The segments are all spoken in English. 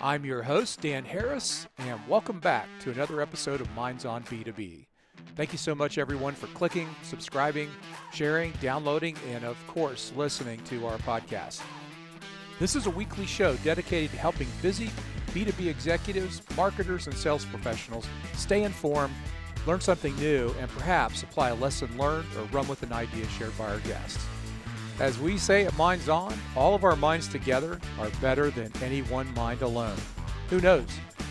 I'm your host, Dan Harris, and welcome back to another episode of Minds on B2B. Thank you so much, everyone, for clicking, subscribing, sharing, downloading, and of course, listening to our podcast. This is a weekly show dedicated to helping busy B2B executives, marketers, and sales professionals stay informed, learn something new, and perhaps apply a lesson learned or run with an idea shared by our guests. As we say at Minds On, all of our minds together are better than any one mind alone. Who knows?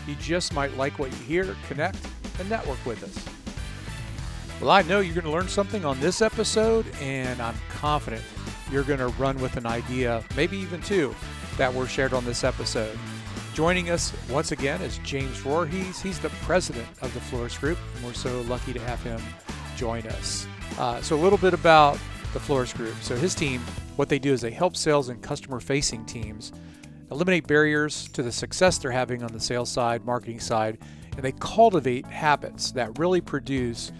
You just might like what you hear, connect, and network with us. Well, I know you're going to learn something on this episode, and I'm confident you're going to run with an idea, maybe even two, that were shared on this episode. Joining us once again is James Voorhees. He's the president of the Floriss Group, and we're so lucky to have him join us. Uh, so, a little bit about the Floriss Group. So his team, what they do is they help sales and customer facing teams eliminate barriers to the success they're having on the sales side, marketing side, and they cultivate habits that really produce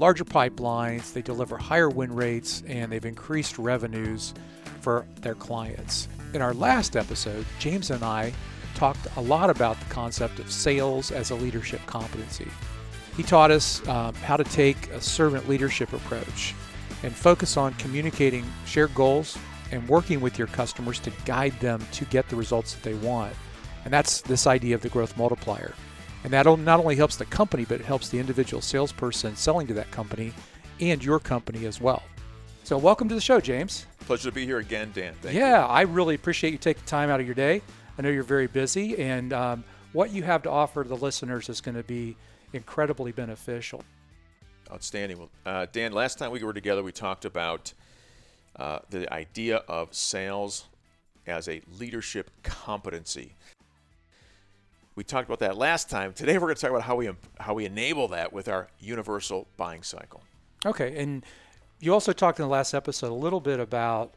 larger pipelines, they deliver higher win rates, and they've increased revenues for their clients. In our last episode, James and I talked a lot about the concept of sales as a leadership competency. He taught us um, how to take a servant leadership approach and focus on communicating shared goals and working with your customers to guide them to get the results that they want. And that's this idea of the growth multiplier. And that not only helps the company, but it helps the individual salesperson selling to that company and your company as well. So, welcome to the show, James. Pleasure to be here again, Dan. Thank yeah, you. I really appreciate you taking time out of your day. I know you're very busy, and um, what you have to offer the listeners is going to be incredibly beneficial. Outstanding. Well, uh, Dan, last time we were together, we talked about uh, the idea of sales as a leadership competency. We talked about that last time. Today, we're going to talk about how we how we enable that with our universal buying cycle. Okay, and you also talked in the last episode a little bit about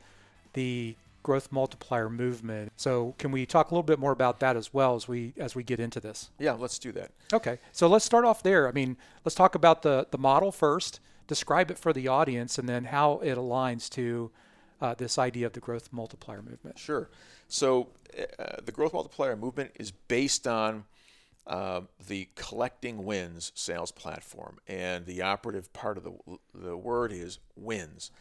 the growth multiplier movement. So can we talk a little bit more about that as well as we as we get into this? Yeah, let's do that. Okay. So let's start off there. I mean, let's talk about the the model first, describe it for the audience and then how it aligns to uh, this idea of the growth multiplier movement. Sure. So uh, the growth multiplier movement is based on uh, the collecting wins sales platform, and the operative part of the the word is wins.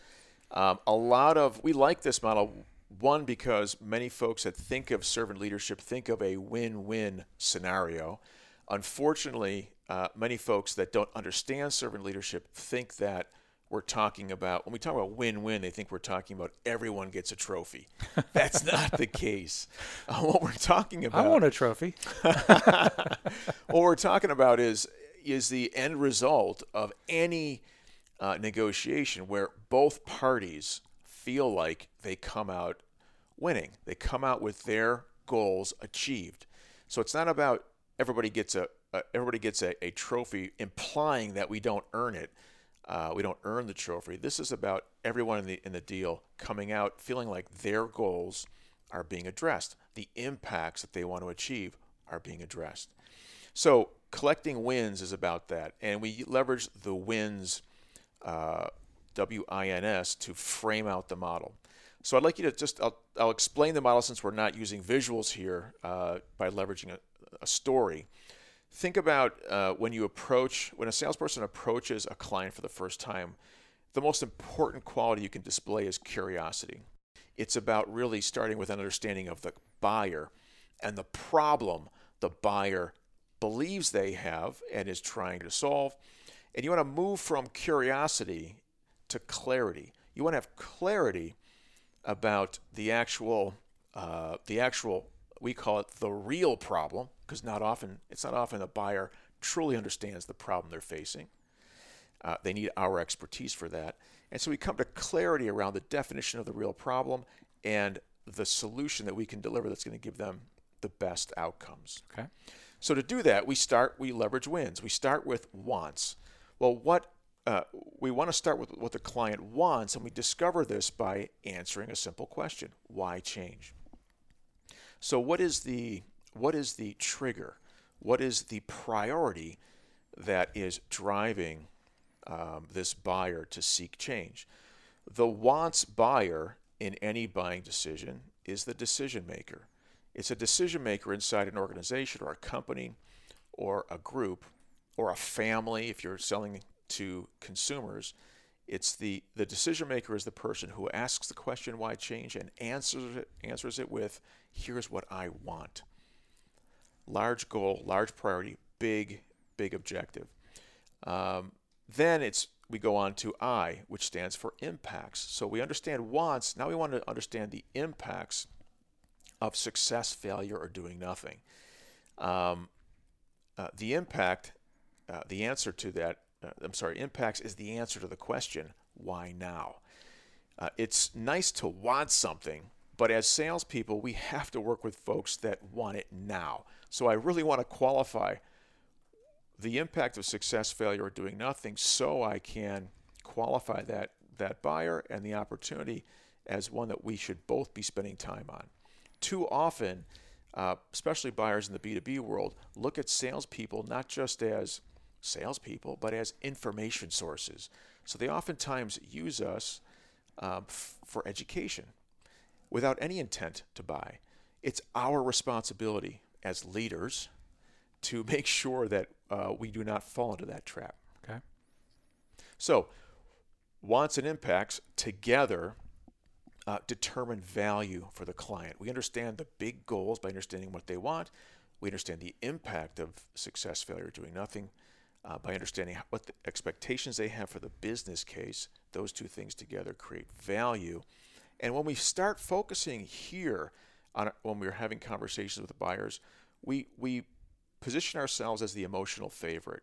Um, a lot of we like this model one, because many folks that think of servant leadership think of a win win scenario. Unfortunately, uh, many folks that don't understand servant leadership think that we're talking about, when we talk about win win, they think we're talking about everyone gets a trophy. That's not the case. Uh, what we're talking about. I want a trophy. what we're talking about is, is the end result of any uh, negotiation where both parties feel like they come out winning. They come out with their goals achieved. So it's not about everybody gets a, a everybody gets a, a, trophy, implying that we don't earn it. Uh, we don't earn the trophy. This is about everyone in the in the deal coming out feeling like their goals are being addressed. The impacts that they want to achieve are being addressed. So collecting wins is about that, and we leverage the wins uh, WINS to frame out the model. So I'd like you to just, I'll, I'll explain the model since we're not using visuals here uh, by leveraging a, a, story. Think about uh, when you approach, when a salesperson approaches a client for the first time, the most important quality you can display is curiosity. It's about really starting with an understanding of the buyer and the problem the buyer believes they have and is trying to solve. And you want to move from curiosity to clarity. You want to have clarity about the actual, uh, the actual, we call it the real problem, because not often, it's not often a buyer truly understands the problem they're facing. Uh, they need our expertise for that. And so we come to clarity around the definition of the real problem and the solution that we can deliver that's going to give them the best outcomes. Okay. So to do that, we start, we leverage wins. We start with wants. Well, what uh, we want to start with what the client wants, and we discover this by answering a simple question: Why change? So, what is the what is the trigger? What is the priority that is driving um, this buyer to seek change? The wants buyer in any buying decision is the decision maker. It's a decision maker inside an organization or a company or a group or a family if you're selling to consumers. It's the, the decision maker is the person who asks the question why change and answers it, answers it with here's what I want. Large goal, large priority, big, big objective. Um, then it's we go on to I, which stands for impacts. So we understand wants. Now we want to understand the impacts of success, failure, or doing nothing. Um, uh, the impact, uh, the answer to that, I'm sorry, impacts is the answer to the question, why now? Uh, it's nice to want something, but as salespeople, we have to work with folks that want it now. So I really want to qualify the impact of success, failure, or doing nothing so I can qualify that, that buyer and the opportunity as one that we should both be spending time on. Too often, uh, especially buyers in the B2B world, look at salespeople not just as salespeople, but as information sources. So they oftentimes use us um, f- for education without any intent to buy. It's our responsibility as leaders to make sure that uh, we do not fall into that trap. Okay. So, wants and impacts together uh, determine value for the client. We understand the big goals by understanding what they want. We understand the impact of success, failure, doing nothing uh, by understanding what the expectations they have for the business case. Those two things together create value. And when we start focusing here on when we're having conversations with buyers, we we position ourselves as the emotional favorite.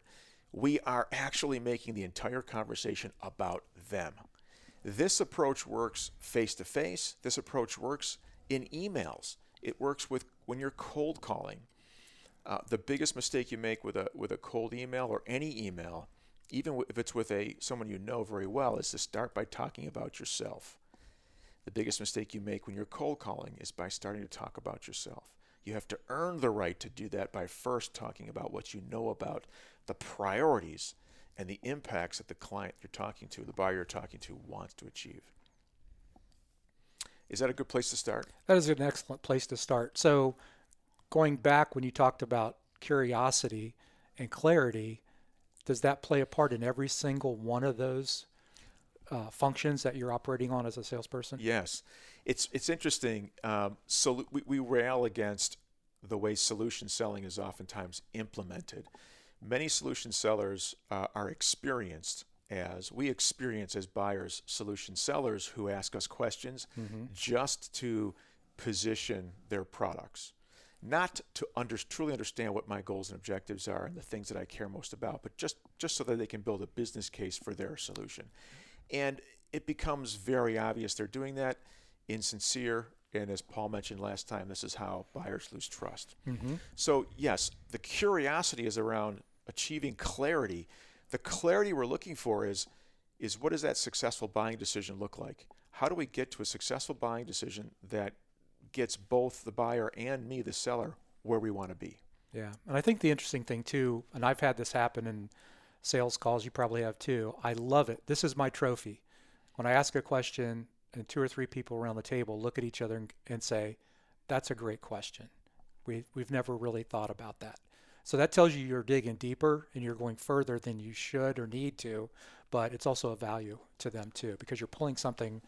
We are actually making the entire conversation about them. This approach works face to face. This approach works in emails. It works with when you're cold calling. Uh, the biggest mistake you make with a with a cold email or any email, even if it's with a someone you know very well, is to start by talking about yourself. The biggest mistake you make when you're cold calling is by starting to talk about yourself. You have to earn the right to do that by first talking about what you know about the priorities and the impacts that the client you're talking to, the buyer you're talking to, wants to achieve. Is that a good place to start? That is an excellent place to start. So, going back when you talked about curiosity and clarity, does that play a part in every single one of those uh, functions that you're operating on as a salesperson? Yes, it's it's interesting. Um, so we, we rail against the way solution selling is oftentimes implemented. Many solution sellers uh, are experienced as we experience as buyers solution sellers who ask us questions mm-hmm. just to position their products not to under, truly understand what my goals and objectives are and the things that I care most about, but just, just so that they can build a business case for their solution. And it becomes very obvious they're doing that insincere. And as Paul mentioned last time, this is how buyers lose trust. Mm-hmm. So, yes, the curiosity is around achieving clarity. The clarity we're looking for is, is what does that successful buying decision look like? How do we get to a successful buying decision that gets both the buyer and me, the seller, where we want to be? Yeah. And I think the interesting thing, too, and I've had this happen in sales calls, you probably have too. I love it. This is my trophy. When I ask a question and two or three people around the table look at each other and, and say, That's a great question. We, we've never really thought about that. So that tells you you're digging deeper and you're going further than you should or need to, but it's also a value to them too because you're pulling something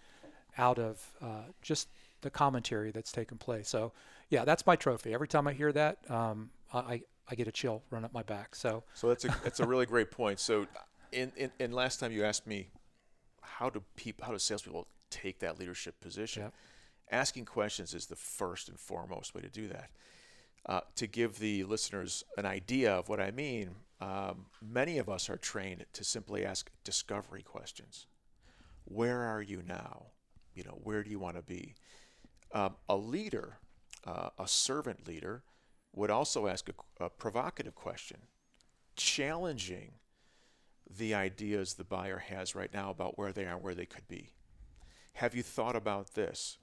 out of uh, just the commentary that's taken place. So, yeah, that's my trophy. Every time I hear that, um, I, I get a chill run up my back. So, so that's a that's a really great point. So, in, in, in last time you asked me, how do people, how do salespeople take that leadership position? Yep. Asking questions is the first and foremost way to do that. Uh, to give the listeners an idea of what I mean, um, many of us are trained to simply ask discovery questions. Where are you now? You know, where do you want to be? Um, a leader, uh, a servant leader, would also ask a, a provocative question, challenging the ideas the buyer has right now about where they are, where they could be. Have you thought about this?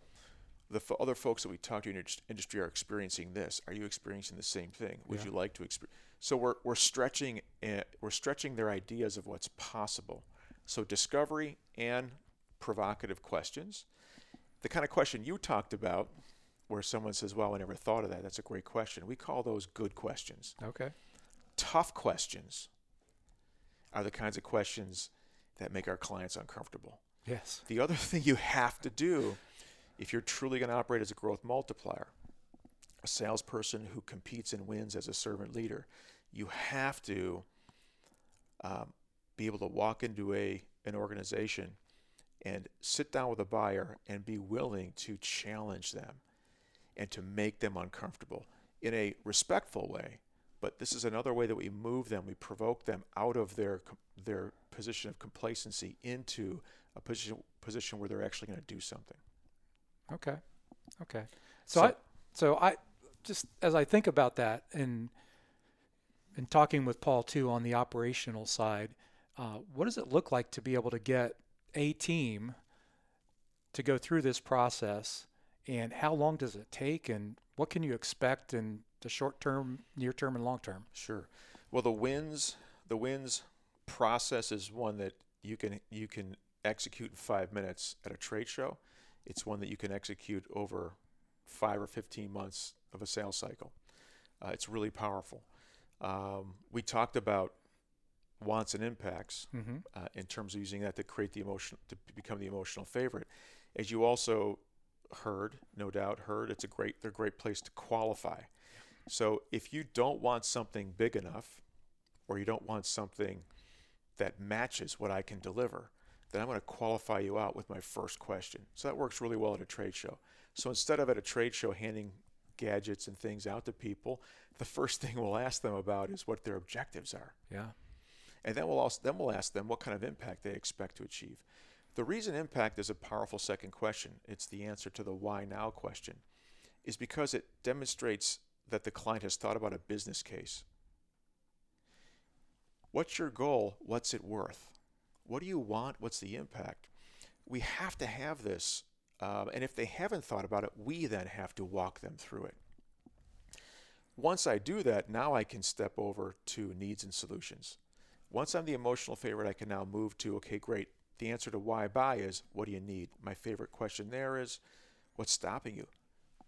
the f- other folks that we talk to in industry are experiencing this. Are you experiencing the same thing? Would yeah. you like to experience? So we're, we're stretching uh, we're stretching their ideas of what's possible. So discovery and provocative questions. The kind of question you talked about where someone says, "Well, I never thought of that." That's a great question. We call those good questions. Okay. Tough questions are the kinds of questions that make our clients uncomfortable. Yes. The other thing you have to do if you're truly going to operate as a growth multiplier, a salesperson who competes and wins as a servant leader, you have to um, be able to walk into a an organization and sit down with a buyer and be willing to challenge them and to make them uncomfortable in a respectful way. But this is another way that we move them, we provoke them out of their their position of complacency into a position position where they're actually going to do something. Okay. Okay. So, so I so I just as I think about that and and talking with Paul too on the operational side, uh, what does it look like to be able to get a team to go through this process and how long does it take and what can you expect in the short term, near term and long term? Sure. Well, the wins the wins process is one that you can you can execute in 5 minutes at a trade show. It's one that you can execute over 5 or 15 months of a sales cycle. Uh, it's really powerful. Um, we talked about wants and impacts mm-hmm. uh, in terms of using that to create the emotion to become the emotional favorite. As you also heard, no doubt heard, it's a great they're a great place to qualify. So if you don't want something big enough, or you don't want something that matches what I can deliver, then I'm going to qualify you out with my first question. So that works really well at a trade show. So instead of at a trade show handing gadgets and things out to people, the first thing we'll ask them about is what their objectives are. Yeah. And then we'll also then we'll ask them what kind of impact they expect to achieve. The reason impact is a powerful second question. It's the answer to the why now question. Is because it demonstrates that the client has thought about a business case. What's your goal? What's it worth? What do you want? What's the impact? We have to have this. Um, and if they haven't thought about it, we then have to walk them through it. Once I do that, now I can step over to needs and solutions. Once I'm the emotional favorite, I can now move to okay, great. The answer to why buy is what do you need? My favorite question there is what's stopping you?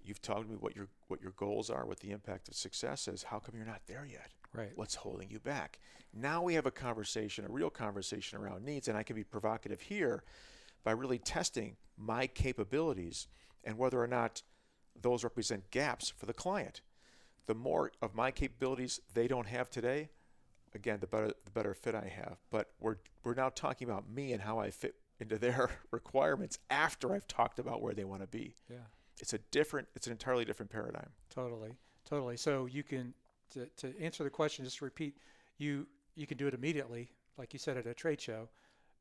You've told me what your what your goals are, what the impact of success is. How come you're not there yet? Right. What's holding you back? Now we have a conversation, a real conversation around needs, and I can be provocative here by really testing my capabilities and whether or not those represent gaps for the client. The more of my capabilities they don't have today, again, the better the better fit I have. But we're we're now talking about me and how I fit into their requirements after I've talked about where they want to be. Yeah. It's a different it's an entirely different paradigm. Totally. Totally. So you can to, to answer the question, just to repeat, you you can do it immediately, like you said at a trade show.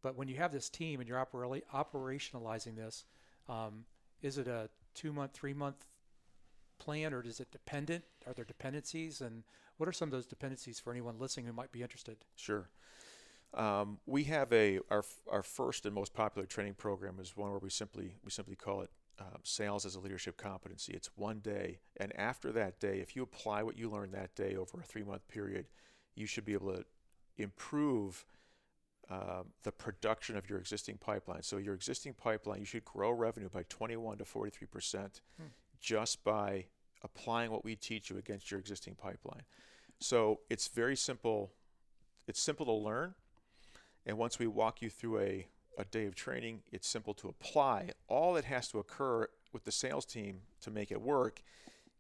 But when you have this team and you're operationalizing this, um, is it a two month, three month plan, or is it dependent? Are there dependencies, and what are some of those dependencies for anyone listening who might be interested? Sure. Um, we have a our our first and most popular training program is one where we simply we simply call it uh, sales as a leadership competency. It's one day, and after that day, if you apply what you learned that day over a three month period, you should be able to improve uh, the production of your existing pipeline. So your existing pipeline, you should grow revenue by 21 to 43 percent hmm. Just by applying what we teach you against your existing pipeline. So it's very simple. It's simple to learn. And once we walk you through a, a day of training, it's simple to apply. All that has to occur with the sales team to make it work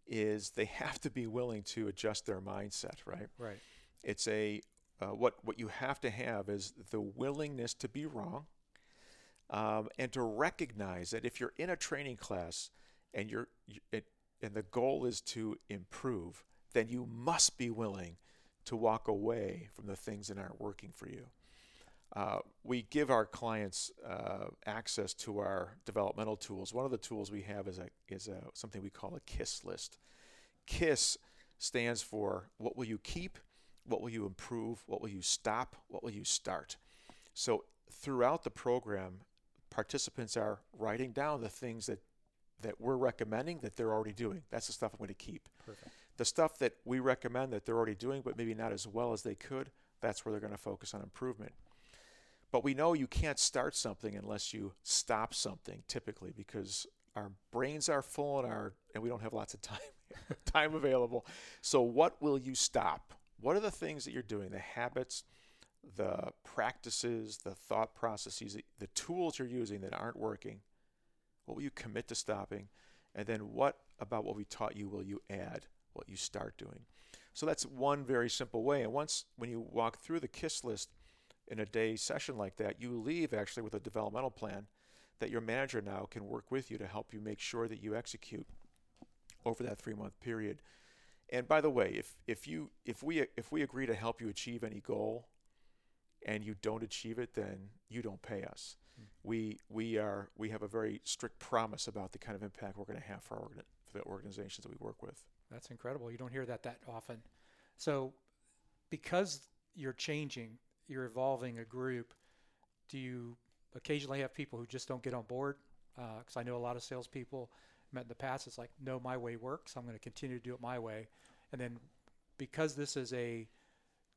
is they have to be willing to adjust their mindset, right? Right. It's a uh, what what you have to have is the willingness to be wrong, um, and to recognize that if you're in a training class and you're it, and the goal is to improve, then you must be willing to walk away from the things that aren't working for you. Uh, we give our clients uh, access to our developmental tools. One of the tools we have is a is a something we call a KISS list. KISS stands for what will you keep, what will you improve, what will you stop, what will you start. So throughout the program, participants are writing down the things that that we're recommending that they're already doing. That's the stuff I'm going to keep. Perfect. The stuff that we recommend that they're already doing, but maybe not as well as they could, that's where they're going to focus on improvement. But we know you can't start something unless you stop something, typically, because our brains are full and our and we don't have lots of time time available. So what will you stop? What are the things that you're doing? The habits, the practices, the thought processes, the tools you're using that aren't working. What will you commit to stopping? And then what about what we taught you will you add? What you start doing? So that's one very simple way. And once when you walk through the KISS list in a day session like that, you leave actually with a developmental plan that your manager now can work with you to help you make sure that you execute over that three month period. And by the way, if, if you if we if we agree to help you achieve any goal and you don't achieve it, then you don't pay us. We we are we have a very strict promise about the kind of impact we're going to have for our for the organizations that we work with. That's incredible. You don't hear that that often. So, because you're changing, you're evolving a group. Do you occasionally have people who just don't get on board? Because uh, I know a lot of salespeople met in the past. It's like, no, my way works. I'm going to continue to do it my way. And then because this is a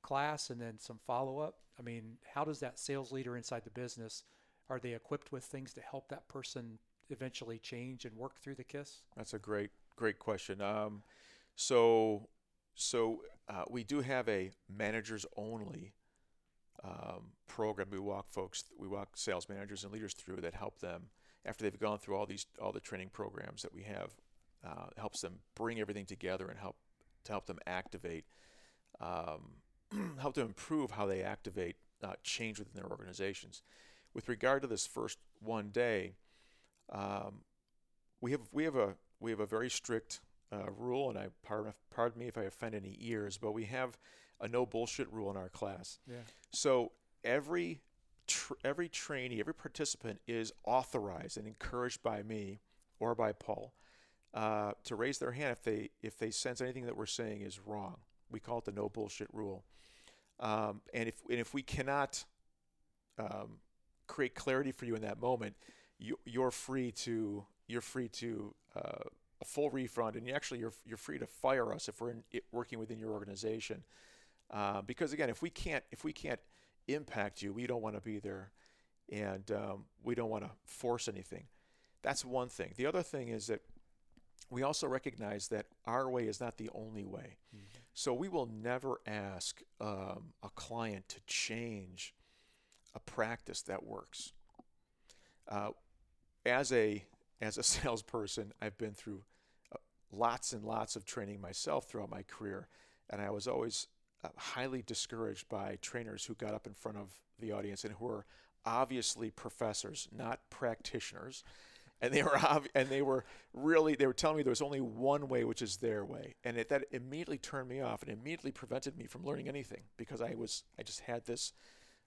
class and then some follow up, I mean, how does that sales leader inside the business are they equipped with things to help that person eventually change and work through the kiss? That's a great great question. Um, so so uh, we do have a managers only um, program. We walk folks, we walk sales managers and leaders through that help them after they've gone through all these all the training programs that we have. Uh, helps them bring everything together and help to help them activate, um, help them improve how they activate uh, change within their organizations. With regard to this first one day, um, we have we have a we have a very strict uh, rule, and I pardon, pardon me if I offend any ears, but we have a no bullshit rule in our class. Yeah. So every tr- every trainee, every participant is authorized and encouraged by me or by Paul uh, to raise their hand if they if they sense anything that we're saying is wrong. We call it the no bullshit rule. Um, and if and if we cannot um, create clarity for you in that moment, you, you're free to you're free to uh, a full refund, and you actually you're you're free to fire us if we're in, working within your organization. Uh, because again, if we can't if we can't impact you, we don't want to be there, and um, we don't want to force anything. That's one thing. The other thing is that we also recognize that our way is not the only way. Mm-hmm. So we will never ask um, a client to change a practice that works. Uh, as a as a salesperson, I've been through uh, lots and lots of training myself throughout my career, and I was always uh, highly discouraged by trainers who got up in front of the audience and who were obviously professors, not practitioners. And they were and they were really they were telling me there was only one way, which is their way, and it, that immediately turned me off and immediately prevented me from learning anything because I was I just had this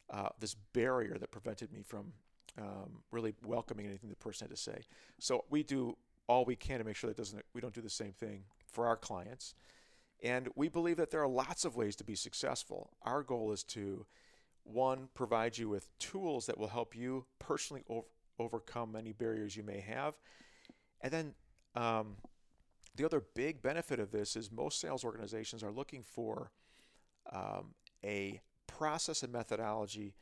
uh, this barrier that prevented me from um, really welcoming anything the person had to say. So we do all we can to make sure that doesn't we don't do the same thing for our clients. And we believe that there are lots of ways to be successful. Our goal is to one provide you with tools that will help you personally over, overcome any barriers you may have, and then um, the other big benefit of this is most sales organizations are looking for um, a process and methodology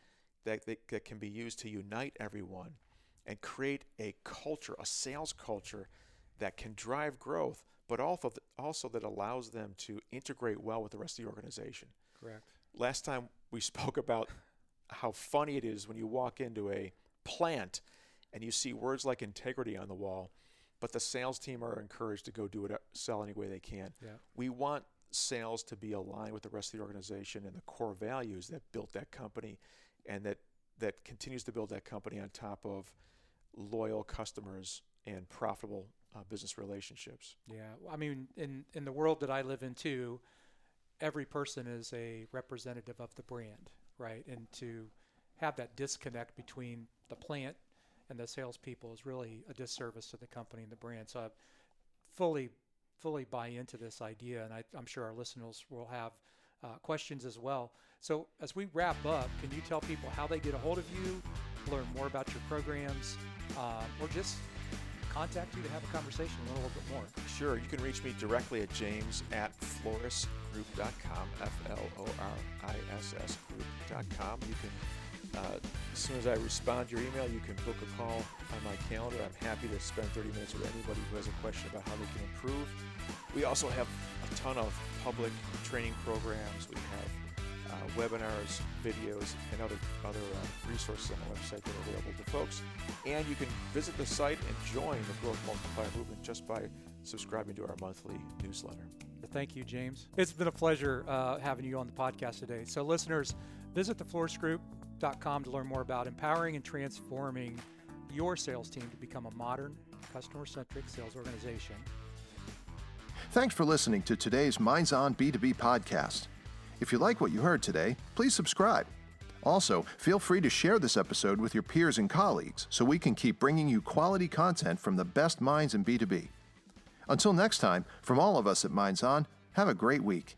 that, that, that can be used to unite everyone and create a culture, a sales culture that can drive growth, but also also that allows them to integrate well with the rest of the organization. Correct. Last time we spoke about how funny it is when you walk into a plant and you see words like integrity on the wall, but the sales team are encouraged to go do it, sell any way they can. Yeah. We want sales to be aligned with the rest of the organization and the core values that built that company and that that continues to build that company on top of loyal customers and profitable uh, business relationships. Yeah, I mean, in in the world that I live in too, every person is a representative of the brand, right? And to have that disconnect between the plant and the salespeople is really a disservice to the company and the brand. So I fully fully buy into this idea, and I, I'm sure our listeners will have uh, questions as well. So, as we wrap up, can you tell people how they get a hold of you, learn more about your programs, uh, or just contact you to have a conversation a little bit more? Sure. You can reach me directly at james at florissgroup.com, F L O R I S S group.com. You can Uh, as soon as I respond to your email, you can book a call on my calendar. I'm happy to spend 30 minutes with anybody who has a question about how they can improve. We also have a ton of public training programs. We have uh, webinars, videos, and other other uh, resources on the website that are available to folks. And you can visit the site and join the Growth Multiplier movement just by subscribing to our monthly newsletter. Thank you, James. It's been a pleasure uh, having you on the podcast today. So, listeners, visit to learn more about empowering and transforming your sales team to become a modern, customer centric sales organization. Thanks for listening to today's Minds On B2B podcast. If you like what you heard today, please subscribe. Also, feel free to share this episode with your peers and colleagues so we can keep bringing you quality content from the best minds in B2B. Until next time, from all of us at Minds On, have a great week.